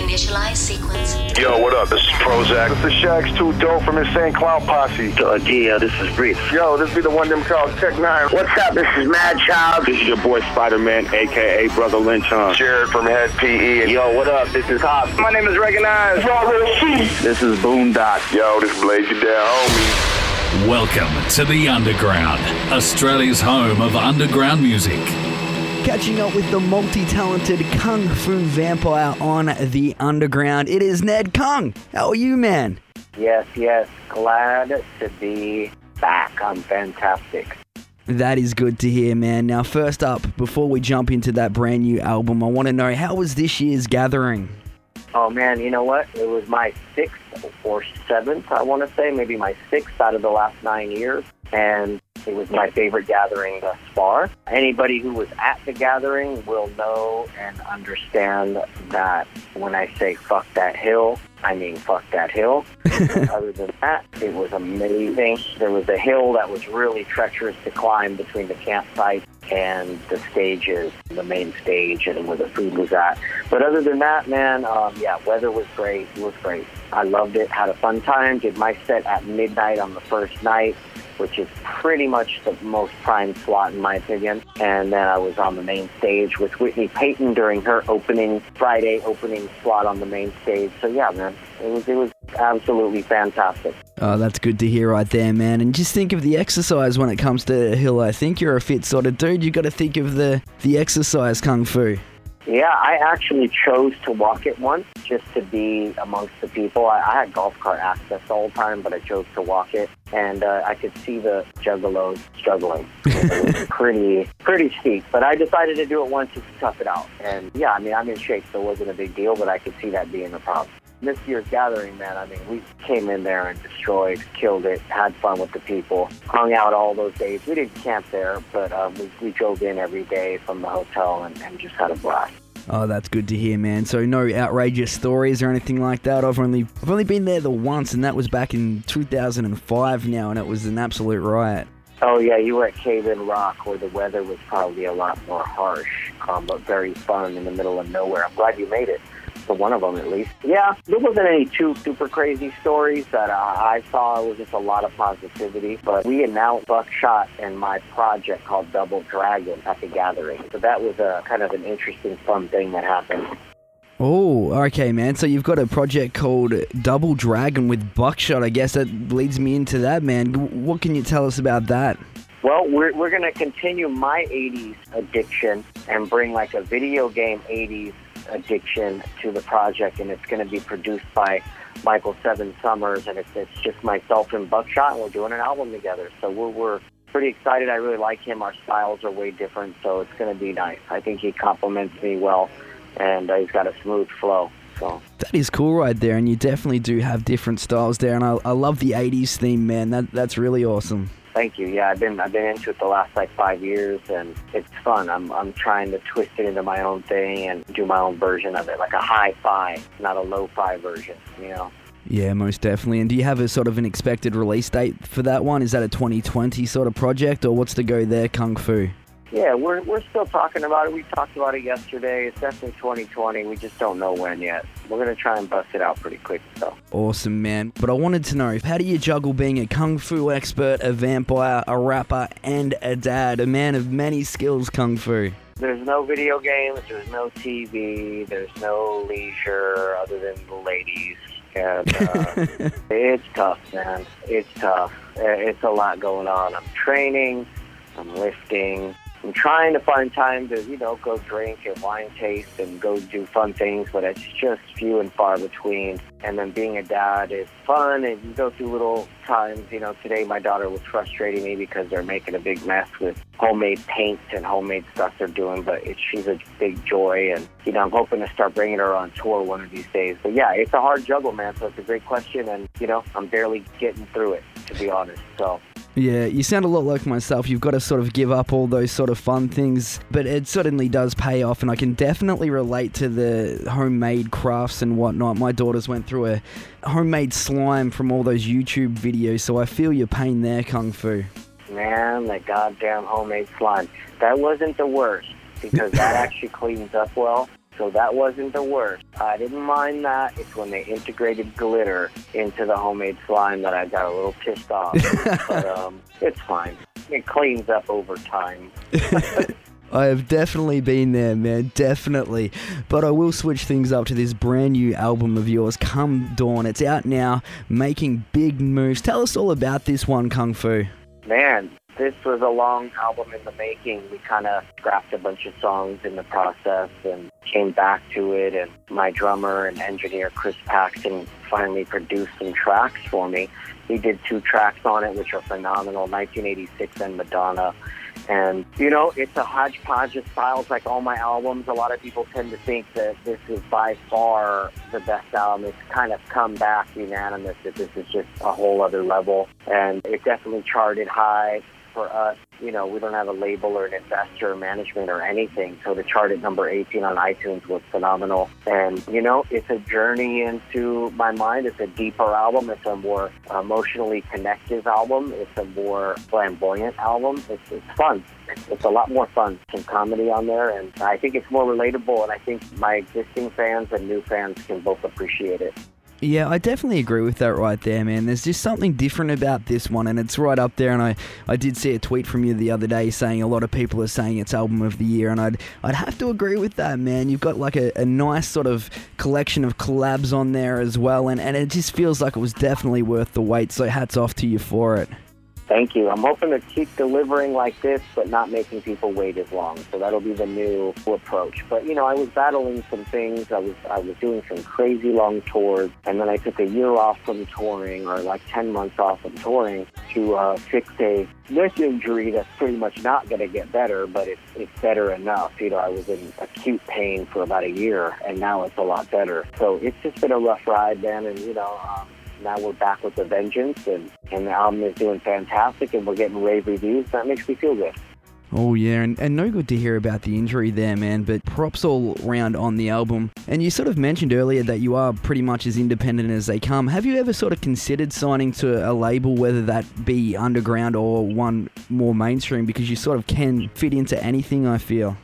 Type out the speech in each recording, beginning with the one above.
Initialize sequence. Yo, what up? This is Prozac. This is Shaggy 2 Dope from Insane Clown Posse. Uh, G, uh, this is Breeze. Yo, this be the one them called Tech N9ne. What's up? This is Madchild. This is your boy Spider-Man, aka Brotha Lynch Hung. Jared from Head PE. And Yo, what up? This is Cobb. my name is Recognized. This is Boondox. Yo, this Blaze You Down, homie. Welcome to the Underground, Australia's home of underground music. Catching up with the multi talented Kung Fu Vampire on the Underground. It is Ned Kung. How are you, man? Yes, yes. Glad to be back. I'm fantastic. That is good to hear, man. Now, first up, before we jump into that brand new album, I want to know how was this year's gathering? Oh, man, you know what? It was my sixth or seventh, I want to say, maybe my sixth out of the last nine years. And it was my favorite gathering thus far. Anybody who was at the gathering will know and understand that when I say fuck that hill, I mean fuck that hill. Other than that, it was amazing. There was a hill that was really treacherous to climb between the campsite and the stages, the main stage, and where the food was at. But other than that, man, um, yeah, weather was great. It was great. I loved it. Had a fun time. Did my set at midnight on the first night which is pretty much the most prime slot in my opinion. And then I was on the main stage with Whitney Peyton during her opening Friday opening slot on the main stage. So yeah, man, it was it was absolutely fantastic. Oh, that's good to hear right there, man. And just think of the exercise when it comes to Hill. I think you're a fit sort of dude. You got to think of the the exercise kung fu. Yeah, I actually chose to walk it once just to be amongst the people. I, I had golf cart access all the time, but I chose to walk it, and uh, I could see the juggalos struggling. pretty, pretty steep, but I decided to do it once to tough it out. And yeah, I mean, I'm in shape, so it wasn't a big deal, but I could see that being a problem. This year's gathering, man, I mean, we came in there and destroyed, killed it, had fun with the people, hung out all those days. We didn't camp there, but um, we, we drove in every day from the hotel and, and just had a blast. Oh, that's good to hear, man. So no outrageous stories or anything like that. I've only I've only been there the once, and that was back in 2005 now, and it was an absolute riot. Oh yeah, you were at Cave in Rock, where the weather was probably a lot more harsh, um, but very fun in the middle of nowhere. I'm glad you made it. One of them, at least. Yeah, there wasn't any too super crazy stories that uh, I saw. It was just a lot of positivity. But we announced Bukshot and my project called Double Dragon at the gathering. So that was a kind of an interesting, fun thing that happened. Oh, okay, man. So you've got a project called Double Dragon with Bukshot. I guess that leads me into that, man. What can you tell us about that? Well, we're, we're going to continue my 80s addiction and bring like a video game 80s addiction to the project. And it's going to be produced by Michael Seven Summers. And it's, it's just myself and Bukshot, and we're doing an album together. So we're, we're pretty excited. I really like him. Our styles are way different. So it's going to be nice. I think he complements me well, and uh, he's got a smooth flow. So. That is cool right there, and you definitely do have different styles there. And I, I love the 80s theme, man. That That's really awesome. Thank you. Yeah, I've been I've been into it the last like five years, and it's fun. I'm I'm trying to twist it into my own thing and do my own version of it, like a hi-fi, not a lo-fi version. You know. Yeah, most definitely. And do you have a sort of an expected release date for that one? Is that a 2020 sort of project, or what's the go there, Kung Fu? Yeah, we're we're still talking about it. We talked about it yesterday. It's definitely 2020. We just don't know when yet. We're gonna try and bust it out pretty quick, though. Awesome, man. But I wanted to know how do you juggle being a kung fu expert, a vampire, a rapper, and a dad, a man of many skills, kung fu? There's no video games. There's no TV. There's no leisure other than the ladies. And uh, it's tough, man. It's tough. Uh, It's a lot going on. I'm training. I'm lifting. I'm trying to find time to, you know, go drink and wine taste and go do fun things, but it's just few and far between. And then being a dad is fun, and you go through little times. You know, today my daughter was frustrating me because they're making a big mess with homemade paint and homemade stuff they're doing, but it, she's a big joy. And, you know, I'm hoping to start bringing her on tour one of these days. But yeah, it's a hard juggle, man, so it's a great question. And, you know, I'm barely getting through it, to be honest. So. Yeah, you sound a lot like myself. You've got to sort of give up all those sort of fun things, but it certainly does pay off, and I can definitely relate to the homemade crafts and whatnot. My daughters went through a homemade slime from all those YouTube videos, so I feel your pain there, Kung Fu. Man, that goddamn homemade slime. That wasn't the worst because that actually cleans up well. So that wasn't the worst. I didn't mind that. It's when they integrated glitter into the homemade slime that I got a little pissed off. but um, it's fine. It cleans up over time. I have definitely been there, man, definitely. But I will switch things up to this brand new album of yours, Come Dawn. It's out now, making big moves. Tell us all about this one, Kung Fu. Man, this was a long album in the making. We kind of scrapped a bunch of songs in the process and came back to it. And my drummer and engineer, Chris Paxton, finally produced some tracks for me. He did two tracks on it, which are phenomenal 1986 and Madonna. And, you know, it's a hodgepodge of styles like all my albums. A lot of people tend to think that this is by far the best album. It's kind of come back unanimous that this is just a whole other level. And it definitely charted high for us. You know, we don't have a label or an investor or management or anything. So to chart at number 18 on iTunes was phenomenal. And, you know, it's a journey into my mind. It's a deeper album. It's a more emotionally connective album. It's a more flamboyant album. It's, it's fun. It's a lot more fun. Some comedy on there. And I think it's more relatable. And I think my existing fans and new fans can both appreciate it. Yeah, I definitely agree with that right there, man. There's just something different about this one, and it's right up there. And I, I did see a tweet from you the other day saying a lot of people are saying it's album of the year, and I'd I'd have to agree with that, man. You've got like a, a nice sort of collection of collabs on there as well, and, and it just feels like it was definitely worth the wait. So hats off to you for it. Thank you. I'm hoping to keep delivering like this, but not making people wait as long. So that'll be the new approach. But you know, I was battling some things. I was I was doing some crazy long tours, and then I took a year off from touring, or like ten months off from touring, to uh, fix a wrist injury that's pretty much not going to get better, but it's it's better enough. You know, I was in acute pain for about a year, and now it's a lot better. So it's just been a rough ride, man. And you know. Um, now we're back with a vengeance, and, and the album is doing fantastic, and we're getting rave reviews. That makes me feel good. Oh yeah, and, and no good to hear about the injury there, man. But props all round on the album. And you sort of mentioned earlier that you are pretty much as independent as they come. Have you ever sort of considered signing to a label, whether that be underground or one more mainstream? Because you sort of can fit into anything. I feel.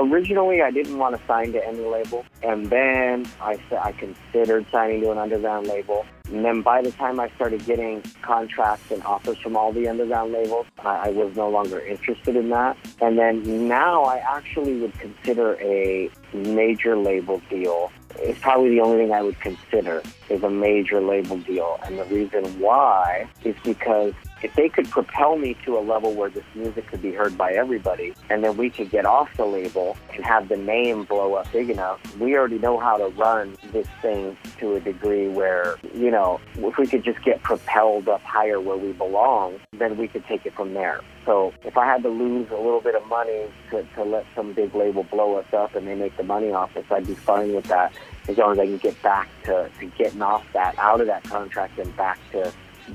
Originally, I didn't want to sign to any label, and then I I considered signing to an underground label. And then by the time I started getting contracts and offers from all the underground labels, I, I was no longer interested in that. And then now I actually would consider a major label deal. It's probably the only thing I would consider is a major label deal. And the reason why is because if they could propel me to a level where this music could be heard by everybody, and then we could get off the label and have the name blow up big enough, we already know how to run this thing to a degree where, you know, if we could just get propelled up higher where we belong, then we could take it from there. So if I had to lose a little bit of money to, to let some big label blow us up and they make the money off us, I'd be fine with that as long as I can get back to, to getting off that, out of that contract and back to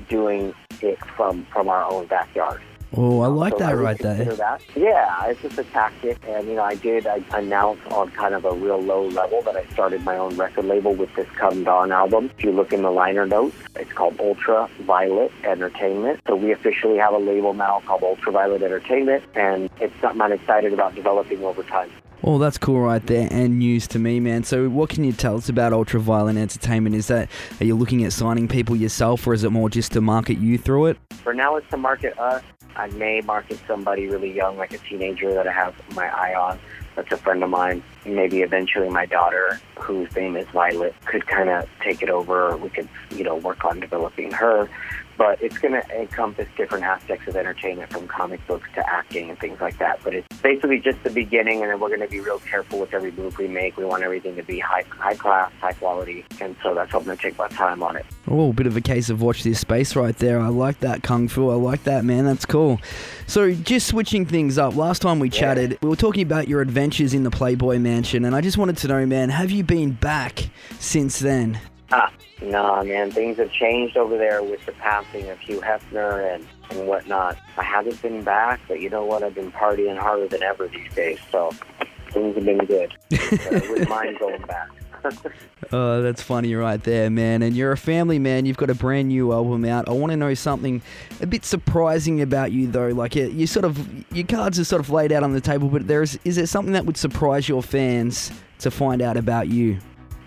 doing it from from our own backyard. Oh, I like So that would right there. That. Yeah, it's just a tactic, and you know, I did I announce on kind of a real low level that I started my own record label with this Come Dawn album. If you look in the liner notes, it's called Ultra Violet Entertainment. So we officially have a label now called Ultraviolet Entertainment, and it's something I'm excited about developing over time. Oh, that's cool right there, and news to me, man. So, what can you tell us about Ultraviolet Entertainment? Is that are you looking at signing people yourself, or is it more just to market you through it? For now, it's to market us. I may market somebody really young, like a teenager that I have my eye on. That's a friend of mine. Maybe eventually my daughter, whose name is Violet, could kind of take it over. We could, you know, work on developing her. But it's going to encompass different aspects of entertainment from comic books to acting and things like that. But it's basically just the beginning, and then we're going to be real careful with every move we make. We want everything to be high, high class, high quality, and so that's what I'm going to take my time on it. Oh, a bit of a case of watch this space right there. I like that kung fu. I like that, man. That's cool. So, just switching things up. Last time we chatted, we were talking about your adventures in the Playboy Mansion, and I just wanted to know, man, have you been back since then? Ah, nah, man. Things have changed over there with the passing of Hugh Hefner and, and whatnot. I haven't been back, but you know what? I've been partying harder than ever these days, so things have been good. I wouldn't mind going back. Oh, that's funny right there, man. And you're a family man. You've got a brand new album out. I want to know something a bit surprising about you, though. Like you sort of your cards are sort of laid out on the table, but there's is there something that would surprise your fans to find out about you?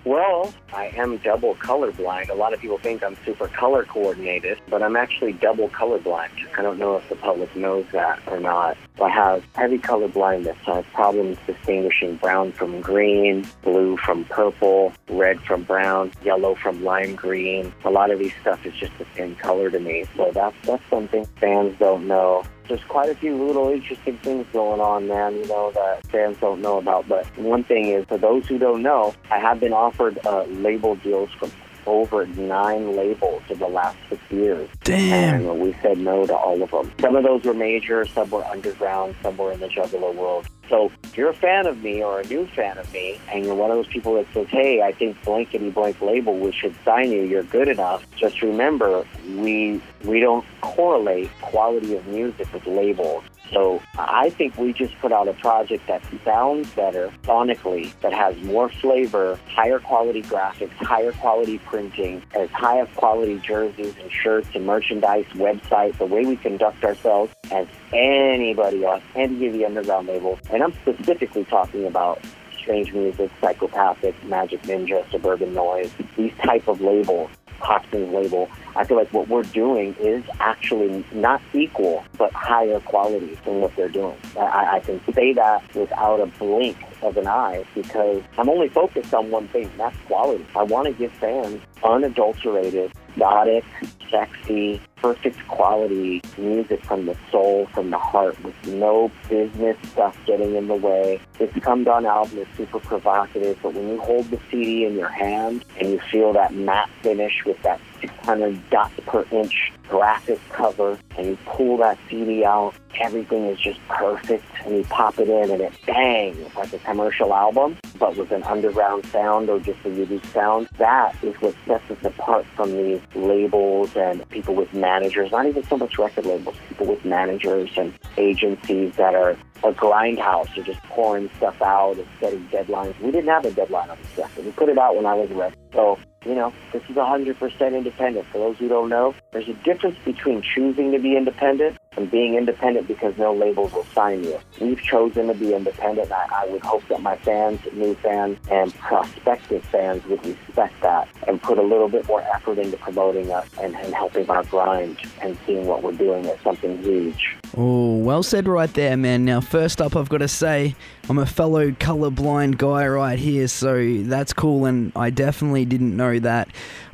Well, I am double colorblind. A lot of people think I'm super color coordinated, but I'm actually double colorblind. I don't know if the public knows that or not. I have heavy color blindness. I have problems distinguishing brown from green, blue from purple, red from brown, yellow from lime green. A lot of these stuff is just the same color to me. So that's that's something fans don't know there's quite a few little interesting things going on, man, you know, that fans don't know about. But one thing is, for those who don't know, I have been offered uh, label deals from over nine labels in the last six years. Damn. And we said no to all of them. Some of those were major, some were underground, some were in the juggalo world. So if you're a fan of me or a new fan of me, and you're one of those people that says, hey, I think blankety blank label, we should sign you, you're good enough, just remember, we, we don't correlate quality of music with labels. So I think we just put out a project that sounds better sonically, that has more flavor, higher quality graphics, higher quality printing, as high of quality jerseys and shirts and merchandise, website, the way we conduct ourselves as anybody else, any of the underground labels. And I'm specifically talking about Strange Music, Psychopathic, Majik Ninja, Suburban Noise, these type of labels. Hopsin's label, I feel like what we're doing is actually not equal, but higher quality than what they're doing. I, I can say that without a blink of an eye because I'm only focused on one thing, and that's quality. I want to give fans unadulterated, exotic, sexy, perfect quality music from the soul, from the heart, with no business stuff getting in the way. This Come Dawn album is super provocative, but when you hold the CD in your hand and you feel that matte finish with that 600 dots per inch graphic cover, and you pull that CD out, everything is just perfect, and you pop it in, and it bangs like a commercial album, but with an underground sound or just a unique sound. That is what sets us apart from these labels and people with managers, not even so much record labels, people with managers and agencies that are a grindhouse. You're just pouring stuff out and setting deadlines. We didn't have a deadline on this record. We put it out when I was ready. So, you know, this is 100% independent. For those who don't know, there's a difference between choosing to be independent and being independent because no labels will sign you. We've chosen to be independent. I, I would hope that my fans, new fans, and prospective fans would respect that and put a little bit more effort into promoting us and, and helping our grind and seeing what we're doing as something huge. Oh, well said right there, man. Now, first up, I've got to say, I'm a fellow colorblind guy right here, so that's cool, and I definitely didn't know that.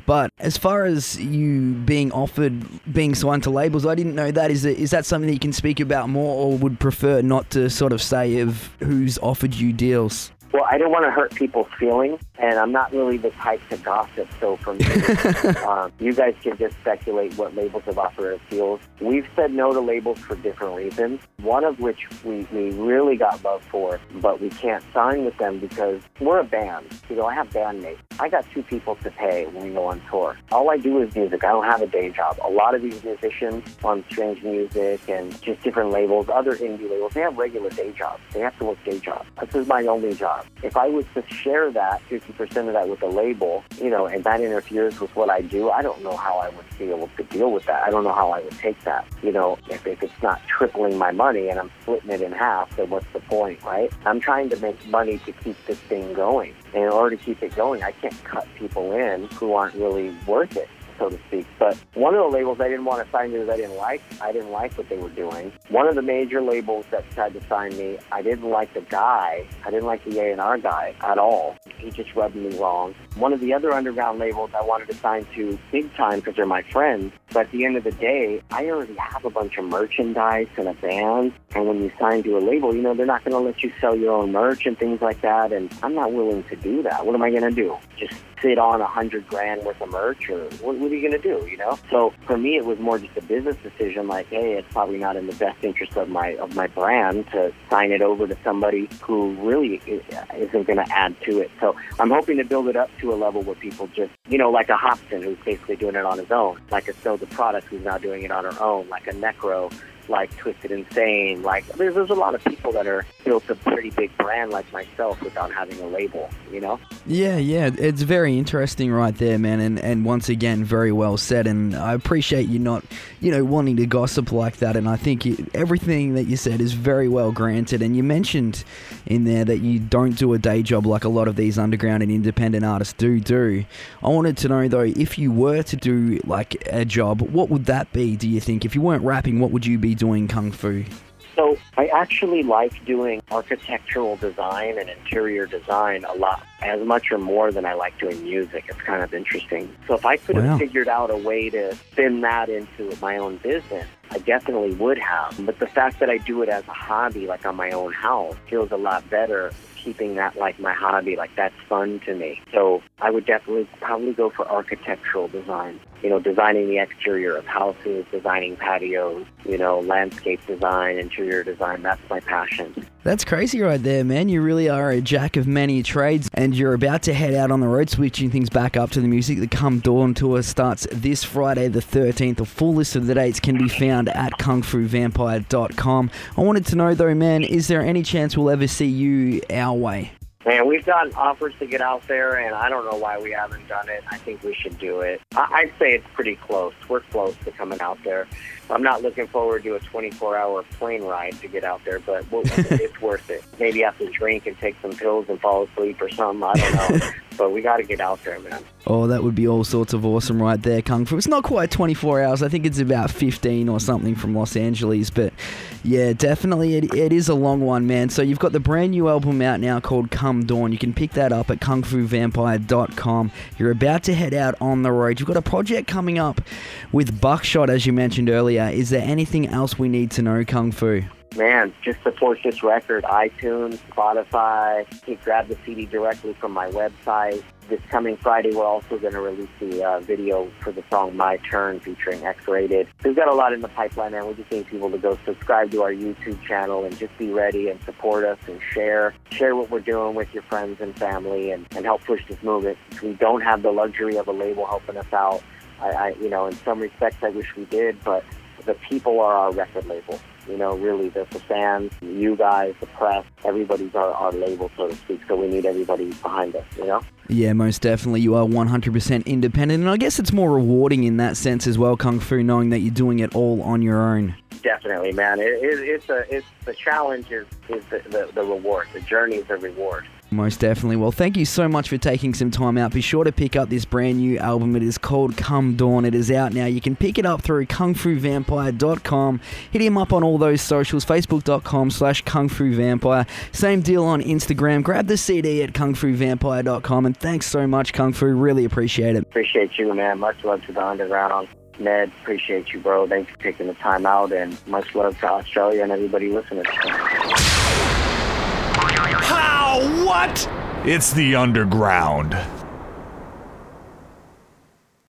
But as far as you being offered being signed to labels, I didn't know that. Is it, is that something that you can speak about more, or would prefer not to sort of say of who's offered you deals? Well, I don't want to hurt people's feelings, and I'm not really the type to gossip. So for me, um, you guys can just speculate what labels have offered us deals. We've said no to labels for different reasons. One of which we, we really got love for, but we can't sign with them because we're a band. You know, I have bandmates. I got two people to pay when we go on tour. All I do is music. I don't have a day job. A lot of these musicians on Strange Music and just different labels, other indie labels, they have regular day jobs. They have to work day jobs. This is my only job. If I was to share that, 50% of that with a label, you know, and that interferes with what I do, I don't know how I would be able to deal with that. I don't know how I would take that. You know, if, if it's not tripling my money and I'm splitting it in half, then what's the point, right? I'm trying to make money to keep this thing going. And in order to keep it going, I can't cut people in who aren't really worth it so to speak. But one of the labels I didn't want to sign because I didn't like. I didn't like what they were doing. One of the major labels that tried to sign me, I didn't like the guy. I didn't like the A&R guy at all. He just rubbed me wrong. One of the other underground labels I wanted to sign to big time because they're my friends. But at the end of the day, I already have a bunch of merchandise and a band. And when you sign to a label, you know, they're not going to let you sell your own merch and things like that. And I'm not willing to do that. What am I going to do? Just sit on a hundred grand worth of merch or what, what are you going to do, you know? So for me, it was more just a business decision like, hey, it's probably not in the best interest of my, of my brand to sign it over to somebody who really isn't going to add to it. So I'm hoping to build it up to a level where people just, you know, like a Hopsin who's basically doing it on his own, like a the Product who's now doing it on her own, like a Necro like Twisted Insane. Like there's there's a lot of people that are built a pretty big brand like myself without having a label. You know. Yeah, yeah, it's very interesting right there, man, and and once again, very well said. And I appreciate you not, you know, wanting to gossip like that. And I think you, everything that you said is very well granted. And you mentioned in there that you don't do a day job like a lot of these underground and independent artists do do. I wanted to know though, if you were to do like a job, what would that be? Do you think if you weren't rapping, what would you be doing kung fu? So I actually like doing architectural design and interior design a lot, as much or more than I like doing music. It's kind of interesting. So if I could Wow. have figured out a way to spin that into my own business, I definitely would have. But the fact that I do it as a hobby, like on my own house, feels a lot better. Keeping that like my hobby, like that's fun to me. So I would definitely probably go for architectural design. You know, designing the exterior of houses, designing patios, you know, landscape design, interior design. That's my passion. That's crazy right there, man. You really are a jack of many trades, and you're about to head out on the road, switching things back up to the music. The Come Dawn tour starts this Friday, the 13th. A full list of the dates can be found at kungfuvampire.com. I wanted to know, though, man, is there any chance we'll ever see you our way? Man, we've gotten offers to get out there, and I don't know why we haven't done it. I think we should do it. I- I'd say it's pretty close. We're close to coming out there. I'm not looking forward to a 24-hour plane ride to get out there, but we'll, it's worth it. Maybe have to drink and take some pills and fall asleep or something. I don't know. But we got to get out there, man. Oh, that would be all sorts of awesome right there, Kung Fu. It's not quite 24 hours. I think it's about 15 or something from Los Angeles. But yeah, definitely it, it is a long one, man. So you've got the brand new album out now called Come Dawn. You can pick that up at kungfuvampire.com. You're about to head out on the road. You've got a project coming up with Bukshot, as you mentioned earlier. Is there anything else we need to know, Kung Fu? Man, just support this record. iTunes, Spotify. You can grab the CD directly from my website. This coming Friday, we're also going to release the uh, video for the song My Turn featuring X-Raided. We've got a lot in the pipeline, man. We just need people to go subscribe to our YouTube channel and just be ready and support us and share. Share what we're doing with your friends and family and, and help push this movement. We don't have the luxury of a label helping us out. I, I, you know, in some respects, I wish we did, but the people are our record label. You know, really, the, the fans, you guys, the press, everybody's our, our label, so to speak. So we need everybody behind us, you know? Yeah, most definitely. You are 100% independent. And I guess it's more rewarding in that sense as well, Kung Fu, knowing that you're doing it all on your own. Definitely, man. It, it, it's a, it's the challenge is, is the, the, the reward. The journey is the reward. Most definitely. Well, thank you so much for taking some time out. Be sure to pick up this brand new album. It is called Come Dawn. It is out now. You can pick it up through kungfuvampire.com. Hit him up on all those socials, facebook.com slash kungfuvampire. Same deal on Instagram. Grab the CD at kungfuvampire.com. And thanks so much, Kung Fu. Really appreciate it. Appreciate you, man. Much love to the underground. Ned, appreciate you, bro. Thanks for taking the time out, and much love to Australia and everybody listening. What? It's the underground.